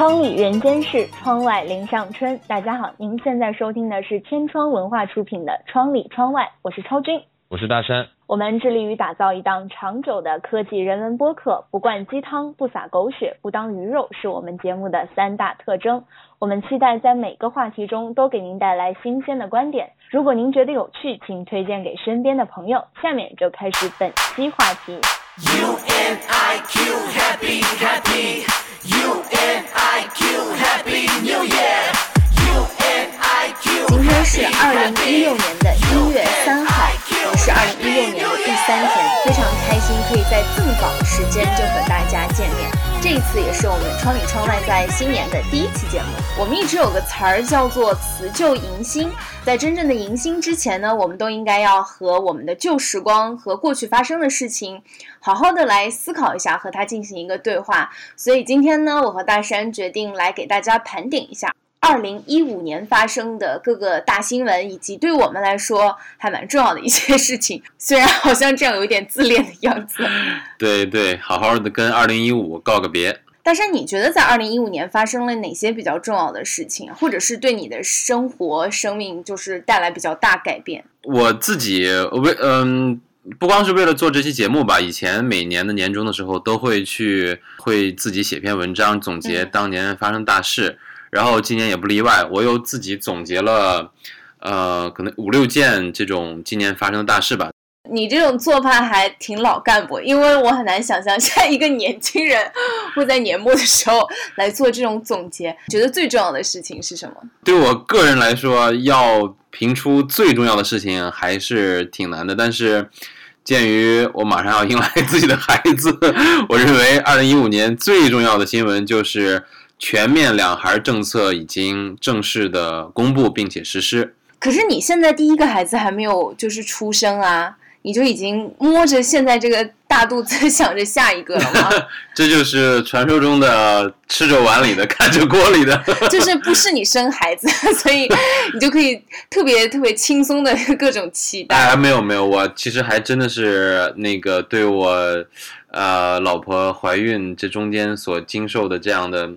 窗里人间事，窗外林上春。大家好，您现在收听的是天窗文化出品的《窗里窗外》，我是超君，我是大山。我们致力于打造一档长久的科技人文播客，不灌鸡汤，不撒狗血，不当鱼肉，是我们节目的三大特征。我们期待在每个话题中都给您带来新鲜的观点。如果您觉得有趣，请推荐给身边的朋友。下面就开始本期话题。U N I Q Happy Happy U N I Q Happy New Year U N I Q 今天是二零一六年的一月三号，也是二零一六年的第三天，非常开心可以在这么早的时间就和大家见面。这一次也是我们窗里窗外在新年的第一期节目。我们一直有个词儿叫做辞旧迎新，在真正的迎新之前呢，我们都应该要和我们的旧时光和过去发生的事情，好好的来思考一下，和它进行一个对话。所以今天呢，我和大山决定来给大家盘点一下。二零一五年发生的各个大新闻，以及对我们来说还蛮重要的一些事情，虽然好像这样有一点自恋的样子。对对，好好的跟二零一五告个别。但是，你觉得在二零一五年发生了哪些比较重要的事情，或者是对你的生活、生命就是带来比较大改变？我自己为嗯，不光是为了做这期节目吧，以前每年的年终的时候都会去会自己写篇文章，总结当年发生大事。然后今年也不例外，我又自己总结了，呃，可能五六件这种今年发生的大事吧。你这种做派还挺老干部，因为我很难想象 现在一个年轻人会在年末的时候来做这种总结。觉得最重要的事情是什么？对我个人来说，要评出最重要的事情还是挺难的。但是，鉴于我马上要迎来自己的孩子，我认为二零一五年最重要的新闻就是。全面两孩政策已经正式的公布并且实施。可是你现在第一个孩子还没有就是出生啊，你就已经摸着现在这个大肚子想着下一个了吗？这就是传说中的吃着碗里的看着锅里的，就是不是你生孩子，所以你就可以特别特别轻松的各种期待。哎，没有没有，我其实还真的是那个对我呃老婆怀孕这中间所经受的这样的。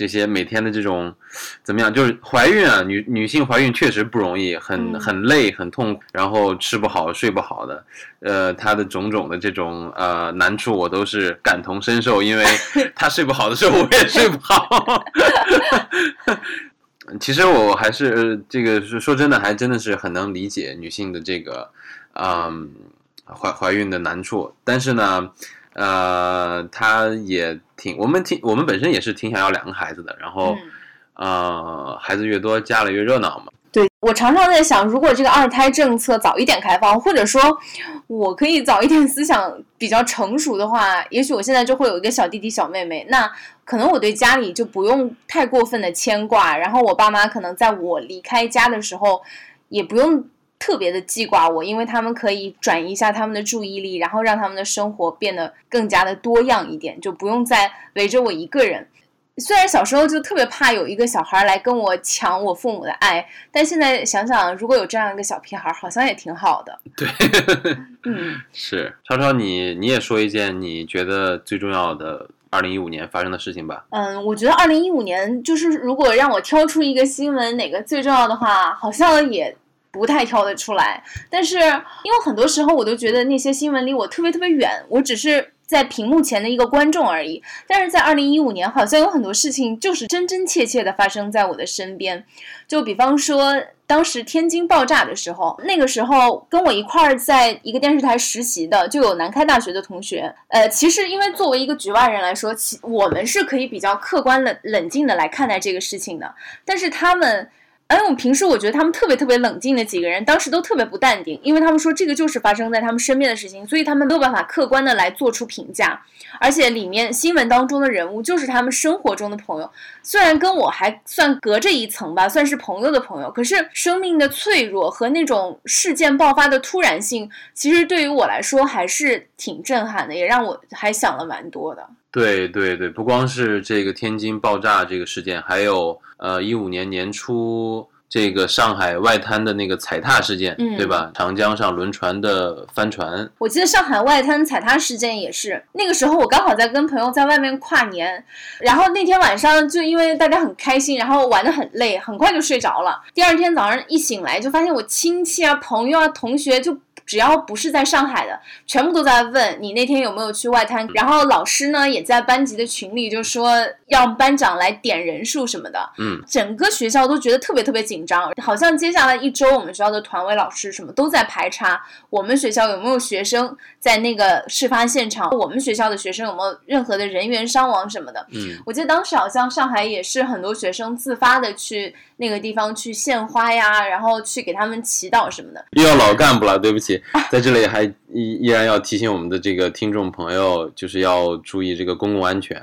这些每天的这种怎么样？就是怀孕啊，女女性怀孕确实不容易，很很累，很痛苦，然后吃不好睡不好的，呃，她的种种的这种呃难处，我都是感同身受，因为 她睡不好的时候，我也睡不好。其实我还是这个说真的，还真的是很能理解女性的这个嗯怀怀孕的难处，但是呢。呃，他也挺，我们挺，我们本身也是挺想要两个孩子的，然后，呃，孩子越多，家里越热闹嘛。对我常常在想，如果这个二胎政策早一点开放，或者说我可以早一点思想比较成熟的话，也许我现在就会有一个小弟弟、小妹妹，那可能我对家里就不用太过分的牵挂，然后我爸妈可能在我离开家的时候，也不用。特别的记挂我，因为他们可以转移一下他们的注意力，然后让他们的生活变得更加的多样一点，就不用再围着我一个人。虽然小时候就特别怕有一个小孩来跟我抢我父母的爱，但现在想想，如果有这样一个小屁孩，好像也挺好的。对，嗯，是超超，你你也说一件你觉得最重要的二零一五年发生的事情吧？嗯，我觉得二零一五年就是如果让我挑出一个新闻哪个最重要的话，好像也。不太挑得出来，但是因为很多时候我都觉得那些新闻离我特别特别远，我只是在屏幕前的一个观众而已。但是在二零一五年，好像有很多事情就是真真切切的发生在我的身边。就比方说，当时天津爆炸的时候，那个时候跟我一块儿在一个电视台实习的就有南开大学的同学。呃，其实因为作为一个局外人来说，其我们是可以比较客观冷冷静的来看待这个事情的，但是他们。哎，我平时我觉得他们特别特别冷静的几个人，当时都特别不淡定，因为他们说这个就是发生在他们身边的事情，所以他们没有办法客观的来做出评价。而且里面新闻当中的人物就是他们生活中的朋友，虽然跟我还算隔着一层吧，算是朋友的朋友，可是生命的脆弱和那种事件爆发的突然性，其实对于我来说还是挺震撼的，也让我还想了蛮多的。对对对，不光是这个天津爆炸这个事件，还有呃一五年年初这个上海外滩的那个踩踏事件，嗯对吧？长江上轮船的翻船，我记得上海外滩踩踏事件也是，那个时候我刚好在跟朋友在外面跨年，然后那天晚上就因为大家很开心，然后玩得很累，很快就睡着了。第二天早上一醒来，就发现我亲戚啊、朋友啊、同学就。只要不是在上海的，全部都在问你那天有没有去外滩。然后老师呢也在班级的群里就说让班长来点人数什么的。嗯，整个学校都觉得特别特别紧张，好像接下来一周我们学校的团委老师什么都在排查我们学校有没有学生在那个事发现场，我们学校的学生有没有任何的人员伤亡什么的。嗯，我记得当时好像上海也是很多学生自发的去那个地方去献花呀，然后去给他们祈祷什么的。又要老干部了，对不起，在这里还依依然要提醒我们的这个听众朋友，就是要注意这个公共安全，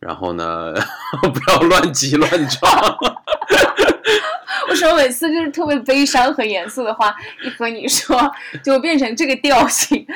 然后呢，不要乱挤乱撞。为什么每次就是特别悲伤和严肃的话，一和你说就变成这个调性？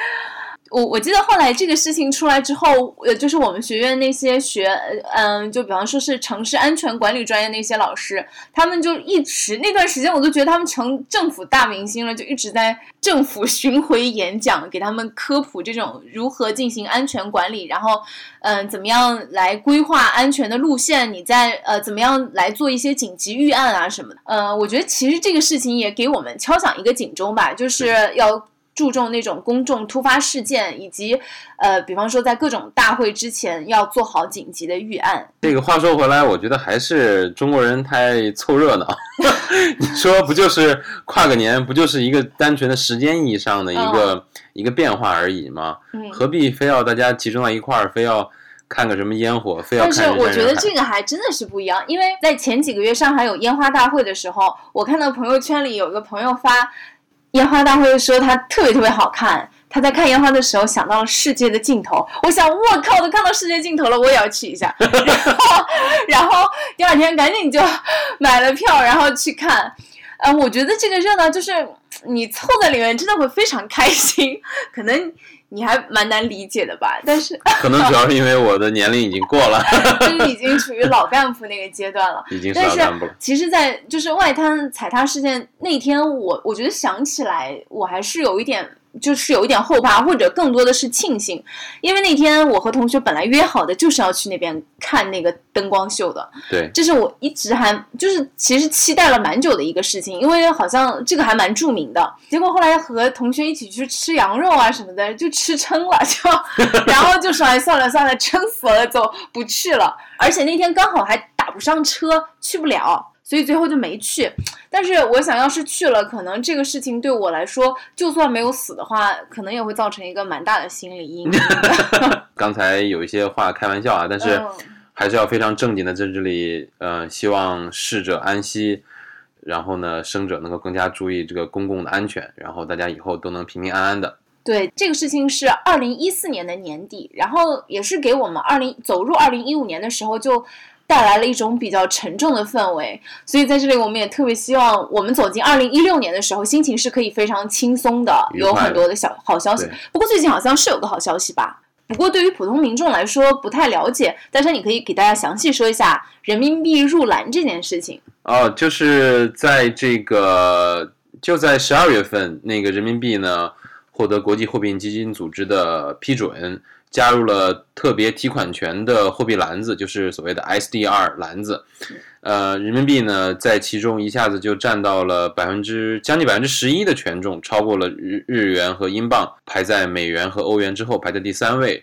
我我记得后来这个事情出来之后，呃，就是我们学院那些学，嗯，就比方说是城市安全管理专业那些老师，他们就一直那段时间，我都觉得他们成政府大明星了，就一直在政府 巡回演讲，给他们科普这种如何进行安全管理，然后，嗯，怎么样来规划安全的路线，你在呃怎么样来做一些紧急预案啊什么的。呃，我觉得其实这个事情也给我们敲响一个警钟吧，就是要。注重那种公众突发事件，以及呃，比方说在各种大会之前要做好紧急的预案。这个话说回来，我觉得还是中国人太凑热闹。你说不就是跨个年，不就是一个单纯的时间意义上的一个、一个变化而已吗？嗯，何必非要大家集中到一块儿，非要看个什么烟火，非要但看人山人海？是我觉得这个还真的是不一样，因为在前几个月上海有烟花大会的时候，我看到朋友圈里有一个朋友发烟花大会的时候，它特别特别好看。他在看烟花的时候想到了世界的尽头，我想我靠，都看到世界尽头了，我也要去一下。然后，然后第二天赶紧就买了票，然后去看。嗯，我觉得这个热闹就是你凑在里面真的会非常开心，可能你还蛮难理解的吧。但是可能主要是因为我的年龄已经过了，就是已经处于老干部那个阶段了。已经是但是老干部了。其实，在就是外滩踩踏事件那天，我我觉得想起来，我还是有一点，就是有一点后怕，或者更多的是庆幸，因为那天我和同学本来约好的就是要去那边看那个灯光秀的，对，这是我一直还就是其实期待了蛮久的一个事情，因为好像这个还蛮著名的。结果后来和同学一起去吃羊肉啊什么的，就吃撑了，就然后就说哎算了算了，撑死了，走不去了。而且那天刚好还打不上车，去不了。所以最后就没去，但是我想要是去了，可能这个事情对我来说，就算没有死的话，可能也会造成一个蛮大的心理阴影的。刚才有一些话开玩笑啊，但是嗯还是要非常正经的在这里，呃，希望逝者安息，然后呢，生者能够更加注意这个公共的安全，然后大家以后都能平平安安的。对，这个事情是二零一四年的年底，然后也是给我们二零走入二零一五年的时候就。带来了一种比较沉重的氛围，所以在这里我们也特别希望，我们走进二零一六年的时候，心情是可以非常轻松的，有很多的小好消息。不过最近好像是有个好消息吧？不过对于普通民众来说不太了解，但是你可以给大家详细说一下人民币入篮这件事情。哦，就是在这个就在十二月份，那个人民币呢获得国际货币基金组织的批准，加入了特别提款权的货币篮子，就是所谓的 SDR 篮子。呃，人民币呢在其中一下子就占到了百分之将近百分之十一的权重，超过了日日元和英镑，排在美元和欧元之后，排在第三位。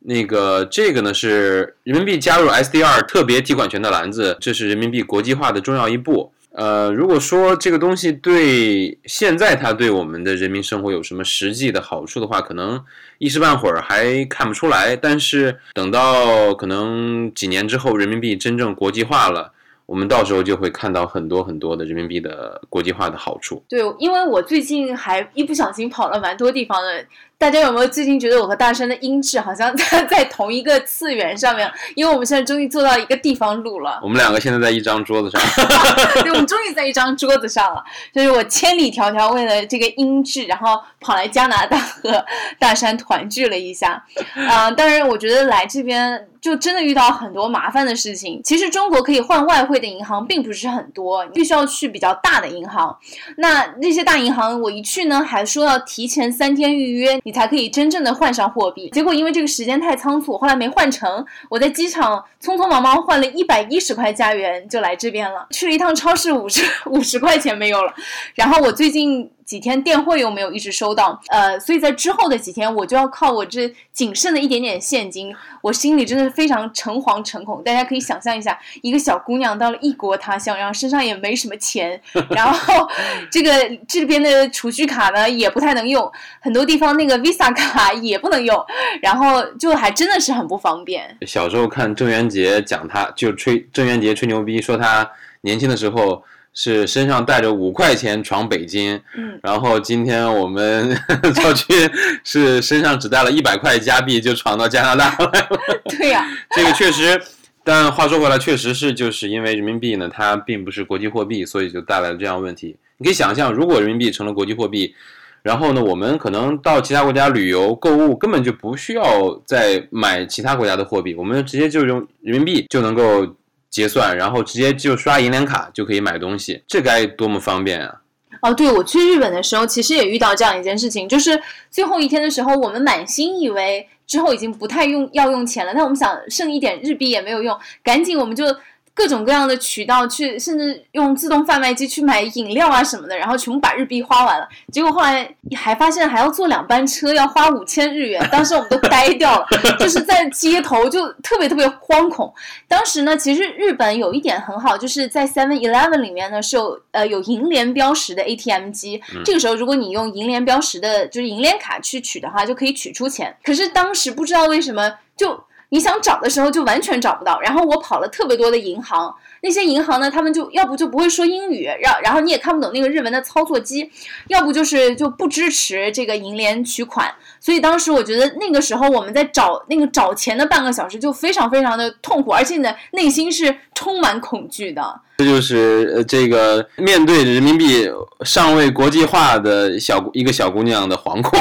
那个这个呢是人民币加入 SDR 特别提款权的篮子，这是人民币国际化的重要一步。呃，如果说这个东西对现在它对我们的人民生活有什么实际的好处的话，可能一时半会儿还看不出来。但是等到可能几年之后，人民币真正国际化了，我们到时候就会看到很多很多的人民币的国际化的好处。对，因为我最近还一不小心跑了蛮多地方的。大家有没有最近觉得我和大山的音质好像在 在同一个次元上面？因为我们现在终于坐到一个地方录了，我们两个现在在一张桌子上，对，我们终于在一张桌子上了。就是我千里迢迢为了这个音质，然后跑来加拿大和大山团聚了一下。啊、当然我觉得来这边就真的遇到很多麻烦的事情。其实中国可以换外汇的银行并不是很多，你必须要去比较大的银行。那那些大银行，我一去呢，还说要提前三天预约，你才可以真正的换上货币。结果因为这个时间太仓促，后来没换成。我在机场匆匆忙忙换了一百一十块加元就来这边了，去了一趟超市，五十五十块钱没有了。然后我最近。几天电汇又没有一直收到，呃，所以在之后的几天，我就要靠我这仅剩的一点点现金，我心里真的是非常诚惶诚恐。大家可以想象一下，一个小姑娘到了异国他乡，然后身上也没什么钱，然后这个这边的储蓄卡呢也不太能用，很多地方那个 Visa 卡也不能用，然后就还真的是很不方便。小时候看郑渊洁讲，他就吹郑渊洁吹牛逼，说他年轻的时候。是身上带着五块钱闯北京，嗯，然后今天我们 赵军是身上只带了一百块加币就闯到加拿大来了。对呀，这个确实，但话说回来，确实是就是因为人民币呢，它并不是国际货币，所以就带来了这样问题。你可以想象，如果人民币成了国际货币，然后呢，我们可能到其他国家旅游购物根本就不需要再买其他国家的货币，我们直接就用人民币就能够。结算，然后直接就刷银联卡就可以买东西，这该多么方便啊！哦，对，我去日本的时候，其实也遇到这样一件事情，就是最后一天的时候，我们满心以为之后已经不太用要用钱了，但我们想剩一点日币也没有用，赶紧我们就。各种各样的渠道去，甚至用自动贩卖机去买饮料啊什么的，然后全部把日币花完了。结果后来还发现还要坐两班车，要花五千日元。当时我们都呆掉了，就是在街头就特别特别惶恐。当时呢，其实日本有一点很好，就是在 Seven Eleven 里面呢是有呃有银联标识的 ATM 机。这个时候如果你用银联标识的，就是银联卡去取的话，就可以取出钱。可是当时不知道为什么就。你想找的时候就完全找不到，然后我跑了特别多的银行，那些银行呢，他们就要不就不会说英语，然然后你也看不懂那个日文的操作机，要不就是就不支持这个银联取款，所以当时我觉得那个时候我们在找那个找钱的半个小时就非常非常的痛苦，而且呢内心是充满恐惧的。这就是呃，这个面对人民币尚未国际化的小一个小姑娘的惶恐。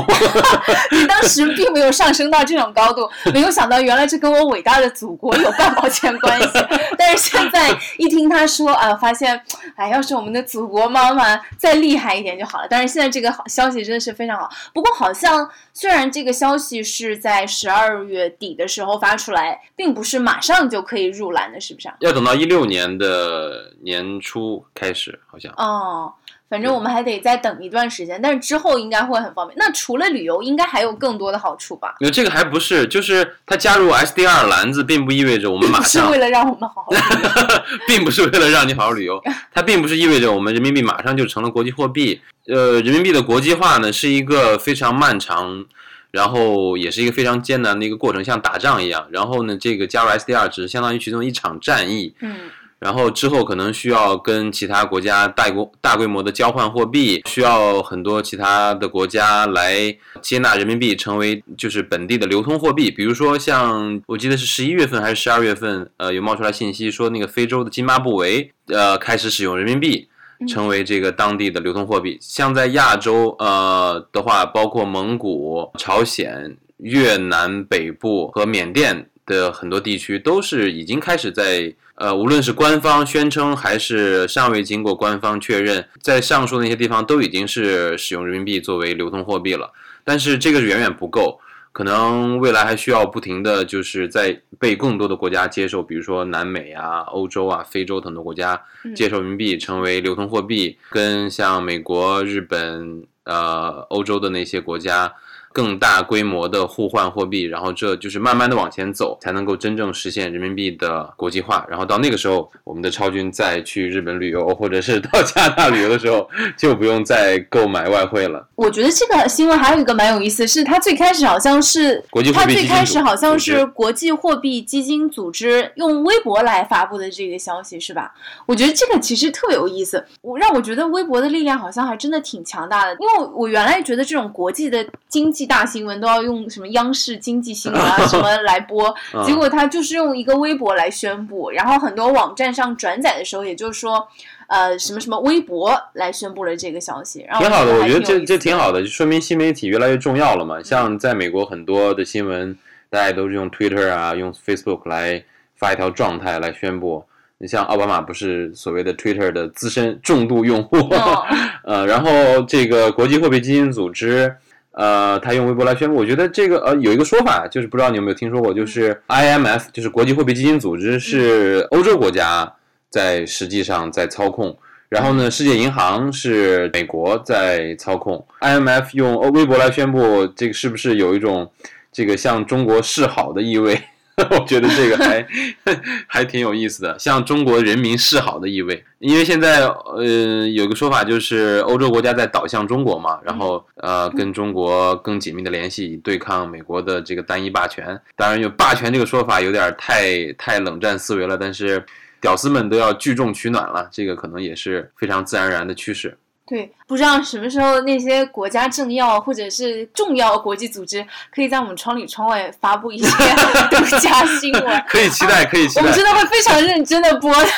你当时并没有上升到这种高度，没有想到原来这跟我伟大的祖国有半毛钱关系。但是现在一听他说啊，发现哎，要是我们的祖国妈妈再厉害一点就好了。但是现在这个好消息真的是非常好。不过好像虽然这个消息是在十二月底的时候发出来，并不是马上就可以入篮的，是不是？要等到一六年的。年初开始好像哦，反正我们还得再等一段时间，但是之后应该会很方便。那除了旅游，应该还有更多的好处吧？有这个还不是，就是它加入 SDR 篮子，并不意味着我们马上是为了让我们好好，并不是为了让你好好旅游，它并不是意味着我们人民币马上就成了国际货币。呃，人民币的国际化呢，是一个非常漫长，然后也是一个非常艰难的一个过程，像打仗一样。然后呢，这个加入 SDR 只是相当于其中一场战役。嗯。然后之后可能需要跟其他国家大规大规模的交换货币，需要很多其他的国家来接纳人民币成为就是本地的流通货币。比如说像我记得是十一月份还是十二月份，呃，有冒出来信息说那个非洲的津巴布韦呃开始使用人民币成为这个当地的流通货币。像在亚洲呃的话，包括蒙古、朝鲜、越南北部和缅甸的很多地区都是已经开始在。呃，无论是官方宣称还是尚未经过官方确认，在上述那些地方都已经是使用人民币作为流通货币了。但是这个远远不够，可能未来还需要不停的就是在被更多的国家接受，比如说南美啊、欧洲啊、非洲很多国家接受人民币成为流通货币，跟像美国、日本、呃欧洲的那些国家。更大规模的互换货币，然后这就是慢慢的往前走，才能够真正实现人民币的国际化。然后到那个时候，我们的超军再去日本旅游，或者是到加拿大旅游的时候，就不用再购买外汇了。我觉得这个新闻还有一个蛮有意思，是它最开始好像是国际，它最开始好像是国际货币基金组织用微博来发布的这个消息，是吧？我觉得这个其实特别有意思，我让我觉得微博的力量好像还真的挺强大的，因为我原来觉得这种国际的经济。大新闻都要用什么央视经济新闻啊 什么来播，结果他就是用一个微博来宣布，然后很多网站上转载的时候，也就是说，呃，什么什么微博来宣布了这个消息。挺好的，我觉得这这挺好的，就说明新媒体越来越重要了嘛。像在美国很多的新闻，大家都是用 Twitter 啊，用 Facebook 来发一条状态来宣布。你像奥巴马不是所谓的 Twitter 的资深重度用户，哦 呃，然后这个国际货币基金组织，呃，他用微博来宣布。我觉得这个呃有一个说法，就是不知道你有没有听说过，就是 IMF，就是国际货币基金组织是欧洲国家在实际上在操控。然后呢，世界银行是美国在操控，IMF 用微博来宣布，这个是不是有一种这个向中国示好的意味？我觉得这个还 还挺有意思的，向中国人民示好的意味。因为现在呃有个说法就是欧洲国家在倒向中国嘛，然后呃跟中国更紧密的联系，以对抗美国的这个单一霸权。当然，有霸权这个说法有点太太冷战思维了，但是屌丝们都要聚众取暖了，这个可能也是非常自然而然的趋势。对，不知道什么时候那些国家政要或者是重要国际组织，可以在我们窗里窗外发布一些 独家新闻。可以期待，可以期待。我们真的会非常认真的播的，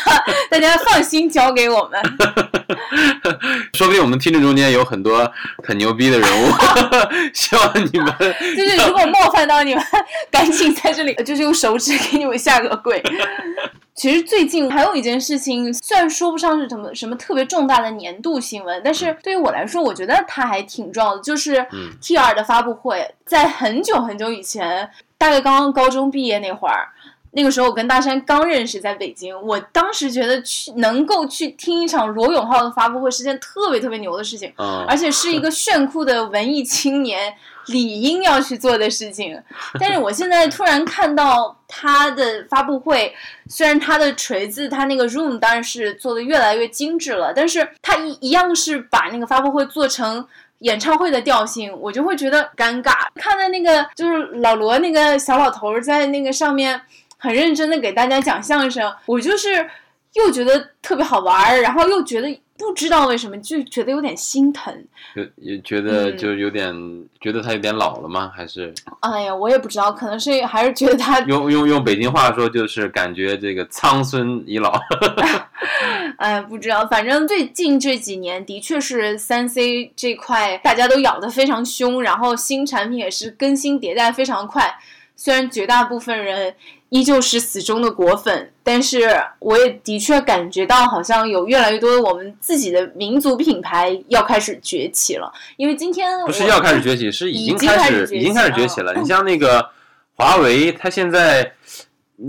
大家放心交给我们。说不定我们听众中间有很多很牛逼的人物，希望你们就是如果冒犯到你们，赶紧在这里就是用手指给你们下个跪。其实最近还有一件事情，虽然说不上是什么什么特别重大的年度新闻，但是对于我来说，我觉得它还挺重要的。就是 T 二的发布会，在很久很久以前，大概刚刚高中毕业那会儿，那个时候我跟大山刚认识，在北京，我当时觉得去能够去听一场罗永浩的发布会是件特别特别牛的事情，而且是一个炫酷的文艺青年。理应要去做的事情，但是我现在突然看到他的发布会，虽然他的锤子，他那个 room 当然是做的越来越精致了，但是他一一样是把那个发布会做成演唱会的调性，我就会觉得尴尬。看到那个就是老罗那个小老头在那个上面很认真的给大家讲相声，我就是又觉得特别好玩儿，然后又觉得。不知道为什么就觉得有点心疼，有也觉得就有点觉得他有点老了吗？还是？哎呀，我也不知道，可能是还是觉得他用用用北京话说就是感觉这个苍孙已老。哎，不知道，反正最近这几年的确是三 C 这块大家都咬得非常凶，然后新产品也是更新迭代非常快。虽然绝大部分人依旧是死忠的果粉，但是我也的确感觉到，好像有越来越多的我们自己的民族品牌要开始崛起了。因为今天不是要开始崛起，是已经开始已经开始崛起了。你像那个华为，它现在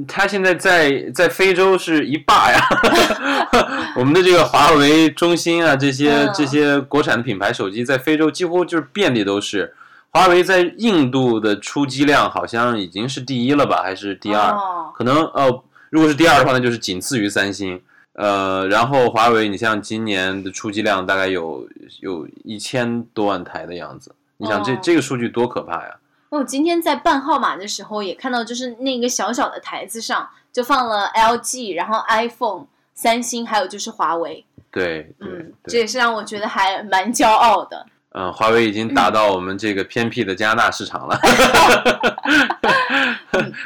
它现在在在非洲是一霸呀。我们的这个华为、中兴啊，这些这些国产的品牌手机，在非洲几乎就是遍地都是。华为在印度的出机量好像已经是第一了吧，还是第二？哦可能呃，如果是第二的话，那就是仅次于三星。呃，然后华为，你像今年的出机量大概有有一千多万台的样子，你想这这个数据多可怕呀！我今天在办号码的时候也看到，就是那个小小的台子上就放了 LG，然后 iPhone、三星，还有就是华为。对，嗯，这也是让我觉得还蛮骄傲的。嗯，华为已经打到我们这个偏僻的加拿大市场了。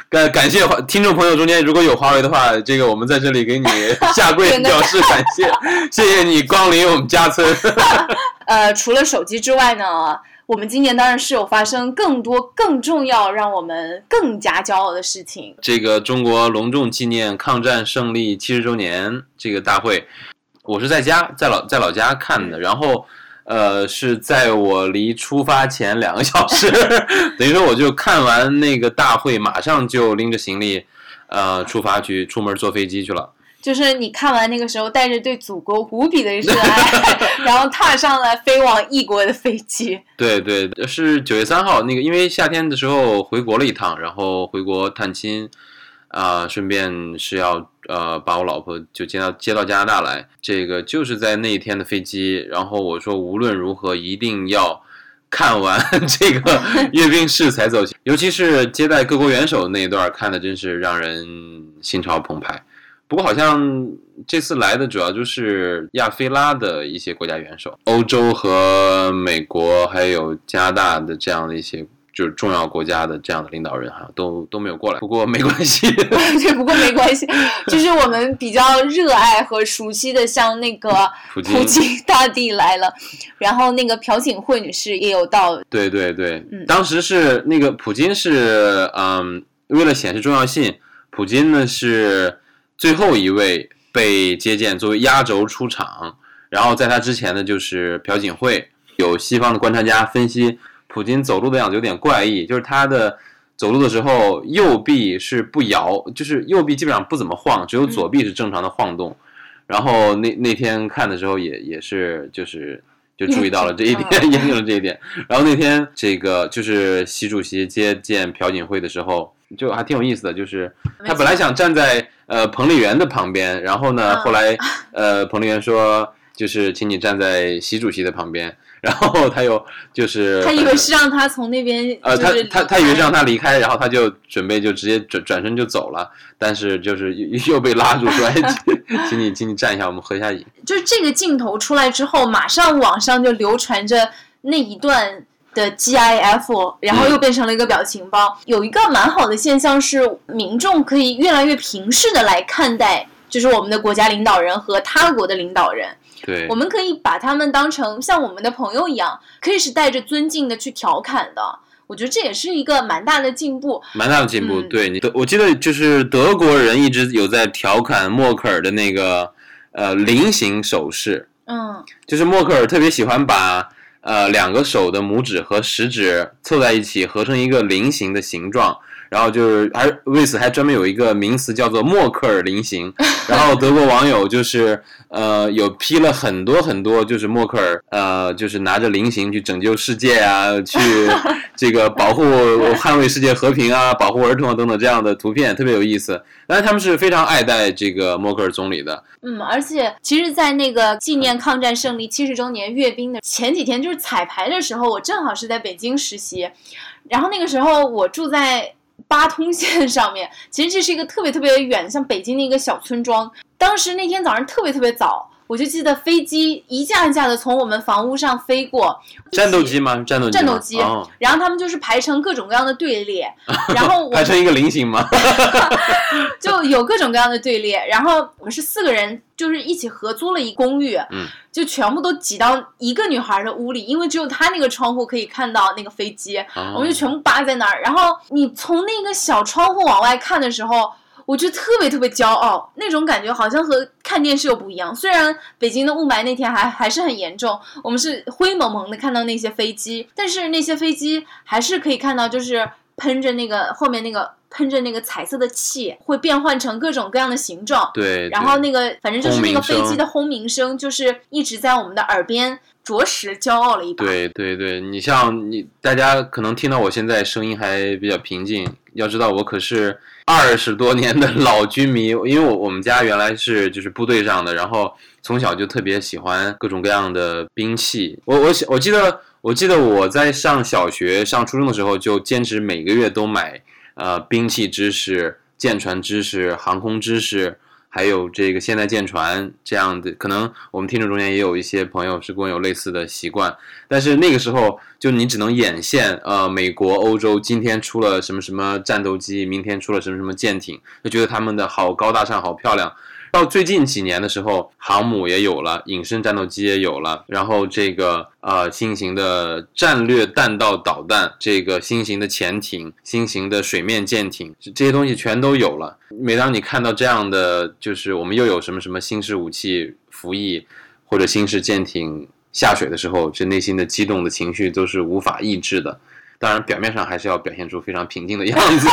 感感谢听众朋友中间如果有华为的话，这个我们在这里给你 下跪表示感谢，谢谢你光临我们家村。呃，除了手机之外呢，我们今年当然是有发生更多更重要、让我们更加骄傲的事情。这个中国隆重纪念抗战胜利七十周年这个大会，我是在家在老在老家看的，然后。呃，是在我离出发前两个小时，等于说我就看完那个大会，马上就拎着行李，呃，出发去出门坐飞机去了。就是你看完那个时候，带着对祖国无比的热爱，然后踏上了飞往异国的飞机。对对，是九月三号那个，因为夏天的时候回国了一趟，然后回国探亲。啊，顺便是要呃把我老婆就接到接到加拿大来，这个就是在那一天的飞机。然后我说无论如何一定要看完 这个 阅兵式才走，尤其是接待各国元首那一段，看的真是让人心潮澎湃。不过好像这次来的主要就是亚非拉的一些国家元首，欧洲和美国还有加拿大的这样的一些。就是重要国家的这样的领导人好像都都没有过来。不过没关系，对，不过没关系，就是我们比较热爱和熟悉的，像那个普京普京大帝来了，然后那个朴槿惠女士也有到，对对对，嗯当时是那个普京是嗯，为了显示重要性，普京呢是最后一位被接见作为压轴出场，然后在他之前呢就是朴槿惠。有西方的观察家分析，普京走路的样子有点怪异，就是他的走路的时候右臂是不摇，就是右臂基本上不怎么晃，只有左臂是正常的晃动。然后那那天看的时候也也是就是就注意到了这一点，嗯验证了这一点。然后那天这个就是习主席接见朴槿惠的时候，就还挺有意思的，就是他本来想站在呃彭丽媛的旁边，然后呢嗯后来呃彭丽媛说就是请你站在习主席的旁边，然后他又就是 他以为是让他从那边，呃，他就是他他以为是让他离开，然后他就准备就直接转转身就走了，但是就是又又被拉住说，哎，请 请你请你站一下，我们合一下影。就是这个镜头出来之后，马上网上就流传着那一段的 GIF，然后又变成了一个表情包。有一个蛮好的现象是，民众可以越来越平视的来看待，就是我们的国家领导人和他国的领导人。对我，们可以把他们当成像我们的朋友一样，可以是带着尊敬的去调侃的。我觉得这也是一个蛮大的进步。蛮大的进步。嗯对你，德我记得就是德国人一直有在调侃默克尔的那个呃菱形手势，嗯就是默克尔特别喜欢把呃两个手的拇指和食指凑在一起，合成一个菱形的形状。然后就是还为此还专门有一个名词叫做默克尔菱形。然后德国网友就是呃有批了很多很多，就是默克尔呃就是拿着菱形去拯救世界啊，去 这个保护捍卫世界和平啊，保护儿童啊等等这样的图片，特别有意思。但是他们是非常爱戴这个默克尔总理的。嗯，而且其实，在那个纪念抗战胜利七十周年阅兵的前几天，就是彩排的时候，我正好是在北京实习，然后那个时候我住在八通线上面，其实这是一个特别特别远，像北京的一个小村庄。当时那天早上特别特别早，我就记得飞机一架一架的从我们房屋上飞过，战斗机吗？战斗机？战斗机哦，然后他们就是排成各种各样的队列，然后我排成一个菱形吗？就有各种各样的队列，然后我们是四个人，就是一起合租了一公寓，嗯，就全部都挤到一个女孩的屋里，因为只有她那个窗户可以看到那个飞机，哦我们就全部扒在那儿。然后你从那个小窗户往外看的时候，我就特别特别骄傲，那种感觉好像和看电视又不一样。虽然北京的雾霾那天还还是很严重，我们是灰蒙蒙的看到那些飞机，但是那些飞机还是可以看到，就是喷着那个后面那个喷着那个彩色的气，会变换成各种各样的形状。对，然后那个反正就是那个飞机的轰鸣声，就是一直在我们的耳边，着实骄傲了一把。对对对，你像你大家可能听到我现在声音还比较平静，要知道我可是二十多年的老军迷，因为我我们家原来是就是部队上的，然后从小就特别喜欢各种各样的兵器。我我我记得我记得我在上小学、上初中的时候，就坚持每个月都买呃兵器知识、舰船知识、航空知识。还有这个现代舰船这样的，可能我们听众中间也有一些朋友是跟我有类似的习惯，但是那个时候就你只能眼线，呃，美国、欧洲今天出了什么什么战斗机，明天出了什么什么舰艇，就觉得他们的好高大上、好漂亮。到最近几年的时候，航母也有了，隐身战斗机也有了，然后这个呃新型的战略弹道导弹，这个新型的潜艇、新型的水面舰艇，这些东西全都有了。每当你看到这样的，就是我们又有什么什么新式武器服役，或者新式舰艇下水的时候，这内心的激动的情绪都是无法抑制的。当然，表面上还是要表现出非常平静的样子。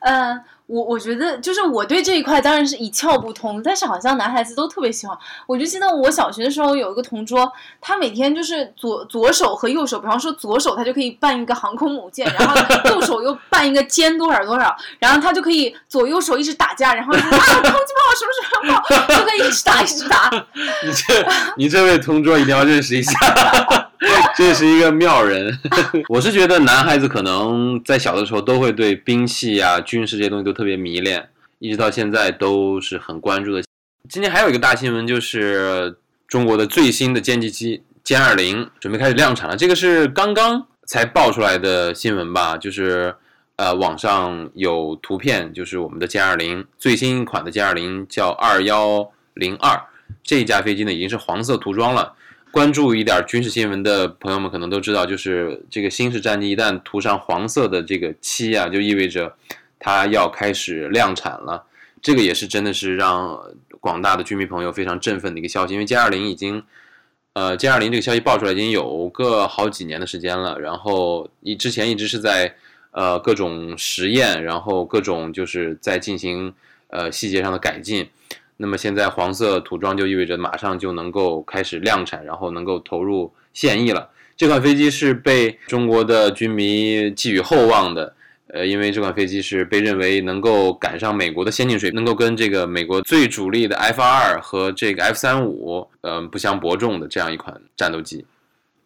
嗯，我我觉得就是我对这一块当然是一窍不通，但是好像男孩子都特别喜欢。我就记得我小学的时候有一个同桌，他每天就是左左手和右手，比方说左手他就可以扮一个航空母舰，然后右手又扮一个歼多少多少，然后他就可以左右手一直打架，然后说啊空气炮什么什么炮，就可以一直打一直打。你这你这位同桌一定要认识一下，这是一个妙人。我是觉得男孩子可能在小的时候都会对兵器啊、军事这些东西都特别迷恋，一直到现在都是很关注的。今天还有一个大新闻，就是中国的最新的歼击机歼二零准备开始量产了。这个是刚刚才爆出来的新闻吧，就是呃网上有图片，就是我们的歼二零最新一款的歼二零叫二幺零二，这一架飞机呢已经是黄色涂装了。关注一点军事新闻的朋友们可能都知道，就是这个新式战机一旦涂上黄色的这个漆啊，就意味着它要开始量产了。这个也是真的是让广大的军迷朋友非常振奋的一个消息，因为歼二零已经，呃，歼二零这个消息爆出来已经有个好几年的时间了，然后一之前一直是在呃各种实验，然后各种就是在进行呃细节上的改进。那么现在黄色涂装就意味着马上就能够开始量产，然后能够投入现役了。这款飞机是被中国的军迷寄予厚望的，呃，因为这款飞机是被认为能够赶上美国的先进水平，能够跟这个美国最主力的 F 二和这个 F 三五，嗯，不相伯仲的这样一款战斗机。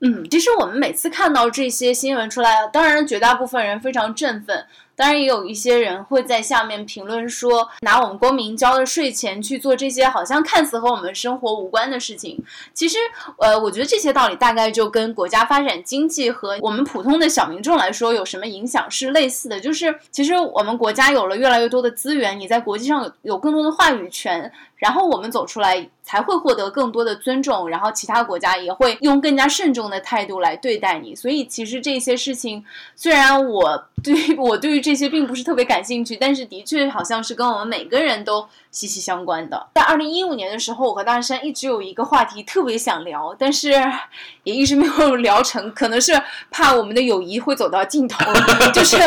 嗯，其实我们每次看到这些新闻出来，当然绝大部分人非常振奋。当然，也有一些人会在下面评论说，拿我们公民交的税钱去做这些好像看似和我们生活无关的事情。其实，呃，我觉得这些道理大概就跟国家发展经济和我们普通的小民众来说有什么影响是类似的。就是，其实我们国家有了越来越多的资源，你在国际上有有更多的话语权。然后我们走出来才会获得更多的尊重，然后其他国家也会用更加慎重的态度来对待你。所以其实这些事情，虽然我对 我对于这些并不是特别感兴趣，但是的确好像是跟我们每个人都息息相关的。在二零一五年的时候，我和大山一直有一个话题特别想聊，但是也一直没有聊成，可能是怕我们的友谊会走到尽头，就是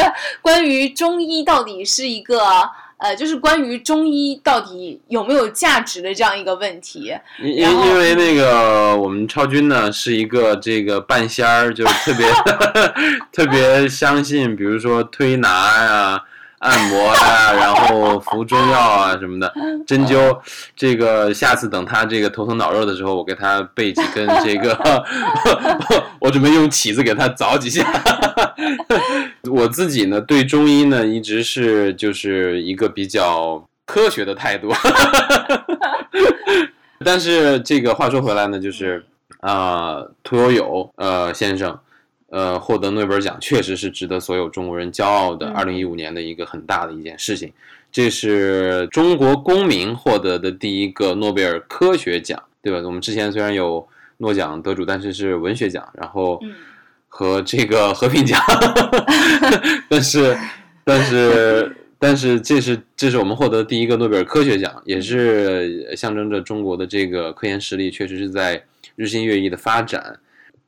关于中医到底是一个。呃，就是关于中医到底有没有价值的这样一个问题。因因因为那个我们超军呢是一个这个半仙儿，就是特别 特别相信，比如说推拿呀。按摩啊，然后服中药啊什么的，针灸。这个下次等他这个头疼脑热的时候，我给他备几根这个，我准备用起子给他凿几下。我自己呢，对中医呢一直是就是一个比较科学的态度。但是这个话说回来呢，就是啊，屠呦呦呃先生。呃，获得诺贝尔奖确实是值得所有中国人骄傲的。二零一五年的一个很大的一件事情，这是中国公民获得的第一个诺贝尔科学奖，对吧？我们之前虽然有诺奖得主，但是是文学奖，然后和这个 和平奖，但是但是但是这是这是我们获得第一个诺贝尔科学奖，也是象征着中国的这个科研实力确实是在日新月异的发展。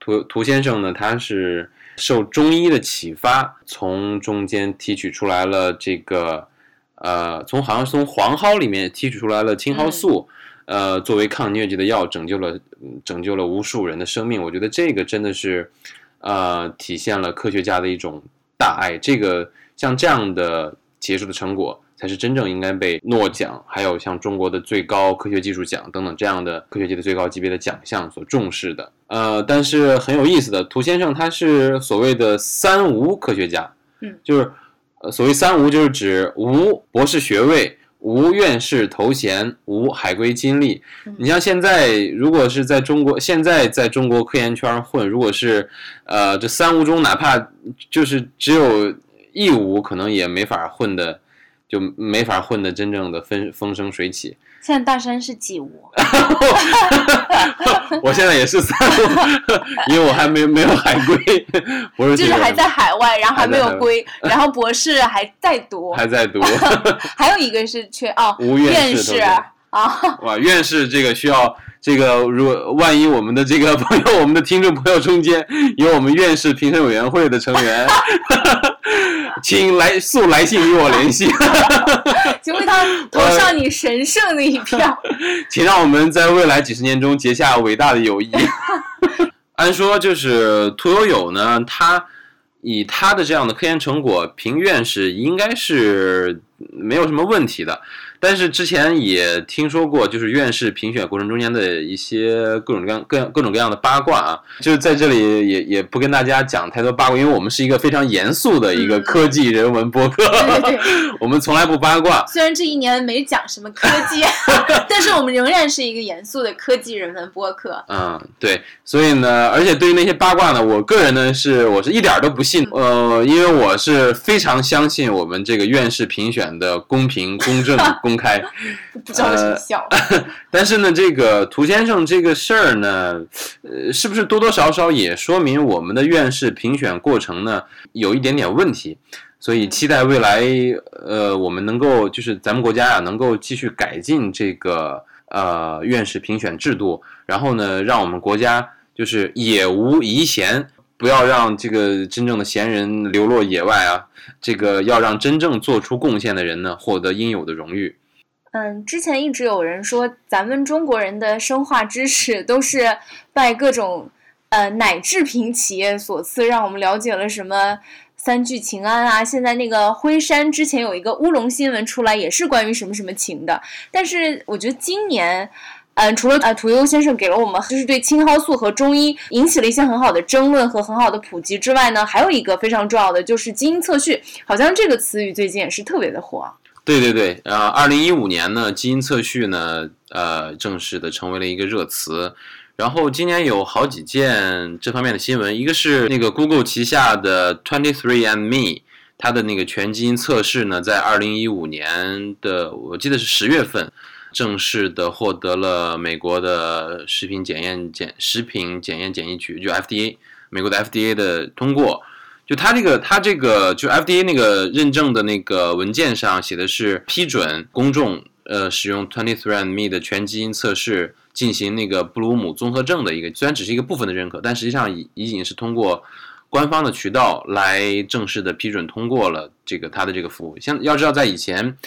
涂涂先生呢，他是受中医的启发，从中间提取出来了这个，呃，从好像从黄蒿里面提取出来了青蒿素，呃，作为抗疟疾的药，拯救了拯救了无数人的生命。我觉得这个真的是，呃，体现了科学家的一种大爱。这个像这样的杰出的成果。才是真正应该被诺奖，还有像中国的最高科学技术奖等等这样的科学界的最高级别的奖项所重视的。呃，但是很有意思的，涂先生他是所谓的三无科学家，嗯，就是呃所谓三无，就是指无博士学位、无院士头衔、无海归经历。你像现在，如果是在中国，现在在中国科研圈混，如果是呃这三无中，哪怕就是只有一无，可能也没法混的。就没法混的真正的风风生水起。现在大山是几无？我现在也是三无，因为我还没没有海归，不是就是还在海外，然后还没有归，然后博士还在读，还在读，还有一个是缺哦，无院士啊。哇，院士这个需要这个，如果万一我们的这个朋友，我们的听众朋友中间有我们院士评审委员会的成员。请来速来信与我联系，请为他投上你神圣的一票。请让我们在未来几十年中结下伟大的友谊。按说就是屠呦呦呢，他以他的这样的科研成果评院士应该是没有什么问题的。但是之前也听说过，就是院士评选过程中间的一些各种各样、各样各种各样的八卦啊，就是在这里也也不跟大家讲太多八卦，因为我们是一个非常严肃的一个科技人文博客，对对对，我们从来不八卦。虽然这一年没讲什么科技，但是我们仍然是一个严肃的科技人文博客。嗯，对，所以呢，而且对于那些八卦呢，我个人呢是我是一点儿都不信，呃，因为我是非常相信我们这个院士评选的公平、公正、公开。不知道为什么笑。但是呢，这个涂先生这个事儿呢，呃，是不是多多少少也说明我们的院士评选过程呢有一点点问题？所以期待未来，呃，我们能够就是咱们国家呀，能够继续改进这个呃院士评选制度，然后呢，让我们国家就是也无遗贤，不要让这个真正的闲人流落野外啊，这个要让真正做出贡献的人呢获得应有的荣誉。嗯，之前一直有人说，咱们中国人的生化知识都是拜各种呃奶制品企业所赐，让我们了解了什么三聚氰胺啊。现在那个辉山之前有一个乌龙新闻出来，也是关于什么什么氰的。但是我觉得今年，嗯，除了呃屠呦先生给了我们就是对青蒿素和中医引起了一些很好的争论和很好的普及之外呢，还有一个非常重要的就是基因测序，好像这个词语最近也是特别的火。对对对，呃，二零一五年呢，基因测序呢，呃，正式的成为了一个热词。然后今年有好几件这方面的新闻，一个是那个 Google 旗下的 Twenty Three and Me，它的那个全基因测试呢，在二零一五年的我记得是十月份，正式的获得了美国的食品检验检食品检验检疫局，就 FDA，美国的 FDA 的通过。就它这个，它这个就 FDA 那个认证的那个文件上写的是批准公众呃使用 Twenty Three and Me 的全基因测试进行那个布鲁姆综合症的一个，虽然只是一个部分的认可，但实际上已已经是通过官方的渠道来正式的批准通过了这个它的这个服务。像要知道，在以前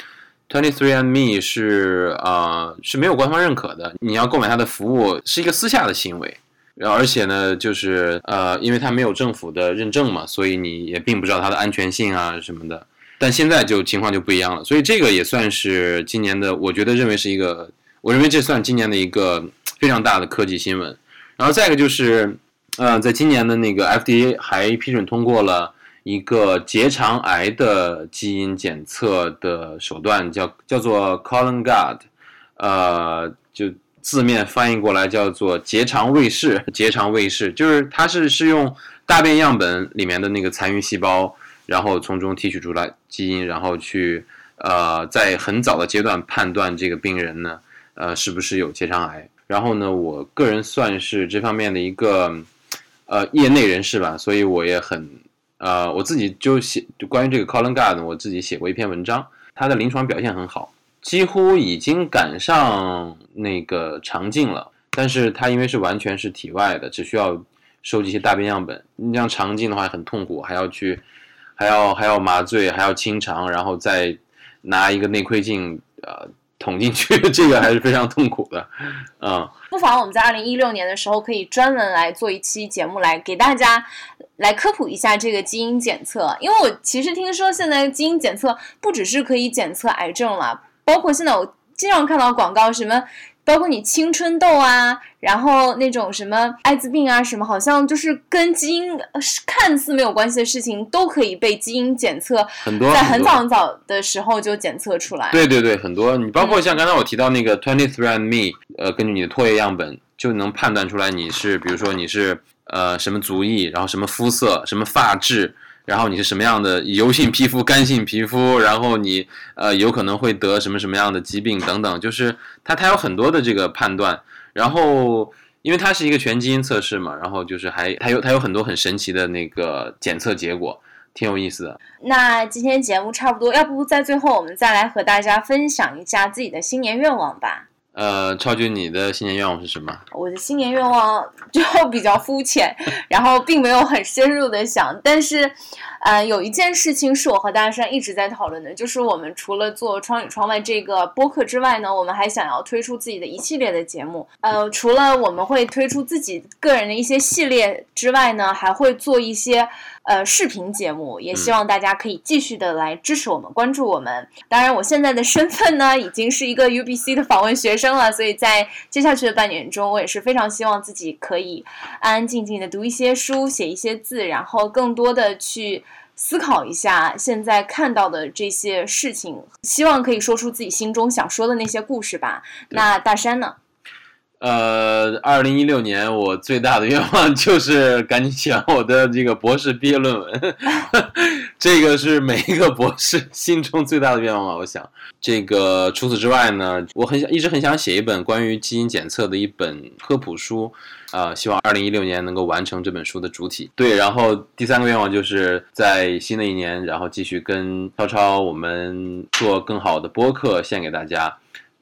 Twenty Three and Me 是啊是没有官方认可的，你要购买它的服务是一个私下的行为。然后，而且呢，就是呃，因为它没有政府的认证嘛，所以你也并不知道它的安全性啊什么的。但现在就情况就不一样了，所以这个也算是今年的，我觉得认为是一个，我认为这算今年的一个非常大的科技新闻。然后再一个就是，呃，在今年的那个 FDA 还批准通过了一个结肠癌的基因检测的手段，叫叫做 Colon Guard，呃，就。字面翻译过来叫做结肠卫士，结肠卫士就是它是是用大便样本里面的那个残余细胞，然后从中提取出来基因，然后去呃在很早的阶段判断这个病人呢呃是不是有结肠癌。然后呢，我个人算是这方面的一个呃业内人士吧，所以我也很呃我自己就写就关于这个 Colin Guard，我自己写过一篇文章，它的临床表现很好。几乎已经赶上那个肠镜了，但是它因为是完全是体外的，只需要收集一些大便样本。你像肠镜的话很痛苦，还要去，还要还要麻醉，还要清肠，然后再拿一个内窥镜呃捅进去，这个还是非常痛苦的，嗯。不妨我们在二零一六年的时候可以专门来做一期节目，来给大家来科普一下这个基因检测，因为我其实听说现在基因检测不只是可以检测癌症了。包括现在我经常看到广告，什么包括你青春痘啊，然后那种什么艾滋病啊，什么好像就是跟基因看似没有关系的事情，都可以被基因检测，很多在很早很早的时候就检测出来。对对对，很多你包括像刚才我提到那个 Twenty Three and Me，呃，根据你的唾液样本就能判断出来你是，比如说你是呃什么族裔，然后什么肤色，什么发质。然后你是什么样的油性皮肤、干性皮肤？然后你呃有可能会得什么什么样的疾病等等，就是它它有很多的这个判断。然后因为它是一个全基因测试嘛，然后就是还它有它有很多很神奇的那个检测结果，挺有意思的。那今天节目差不多，要不在最后我们再来和大家分享一下自己的新年愿望吧。呃，超君，你的新年愿望是什么？我的新年愿望 就比较肤浅，然后并没有很深入的想，但是，呃，有一件事情是我和大山一直在讨论的，就是我们除了做《窗里窗外》这个播客之外呢，我们还想要推出自己的一系列的节目。呃，除了我们会推出自己个人的一些系列之外呢，还会做一些呃视频节目，也希望大家可以继续的来支持我们，关注我们。当然，我现在的身份呢，已经是一个 UBC 的访问学生了，所以在接下去的半年中，我也是非常希望自己可以安安静静的读一些书，写一些字，然后更多的去。思考一下现在看到的这些事情，希望可以说出自己心中想说的那些故事吧。那大山呢？呃，二零一六年我最大的愿望 就是赶紧写完我的这个博士毕业论文，这个是每一个博士心中最大的愿望吧。我想，这个除此之外呢，我很想一直很想写一本关于基因检测的一本科普书。啊，希望二零一六年能够完成这本书的主体。对，然后第三个愿望就是在新的一年，然后继续跟超超我们做更好的播客，献给大家，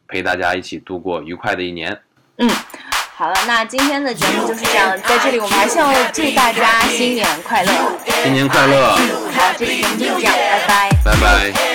陪大家一起度过愉快的一年。嗯，好了，那今天的节目就是这样，在这里我们还是要祝大家新年快乐，新年快乐。好，这期节目就这样，拜拜，拜拜。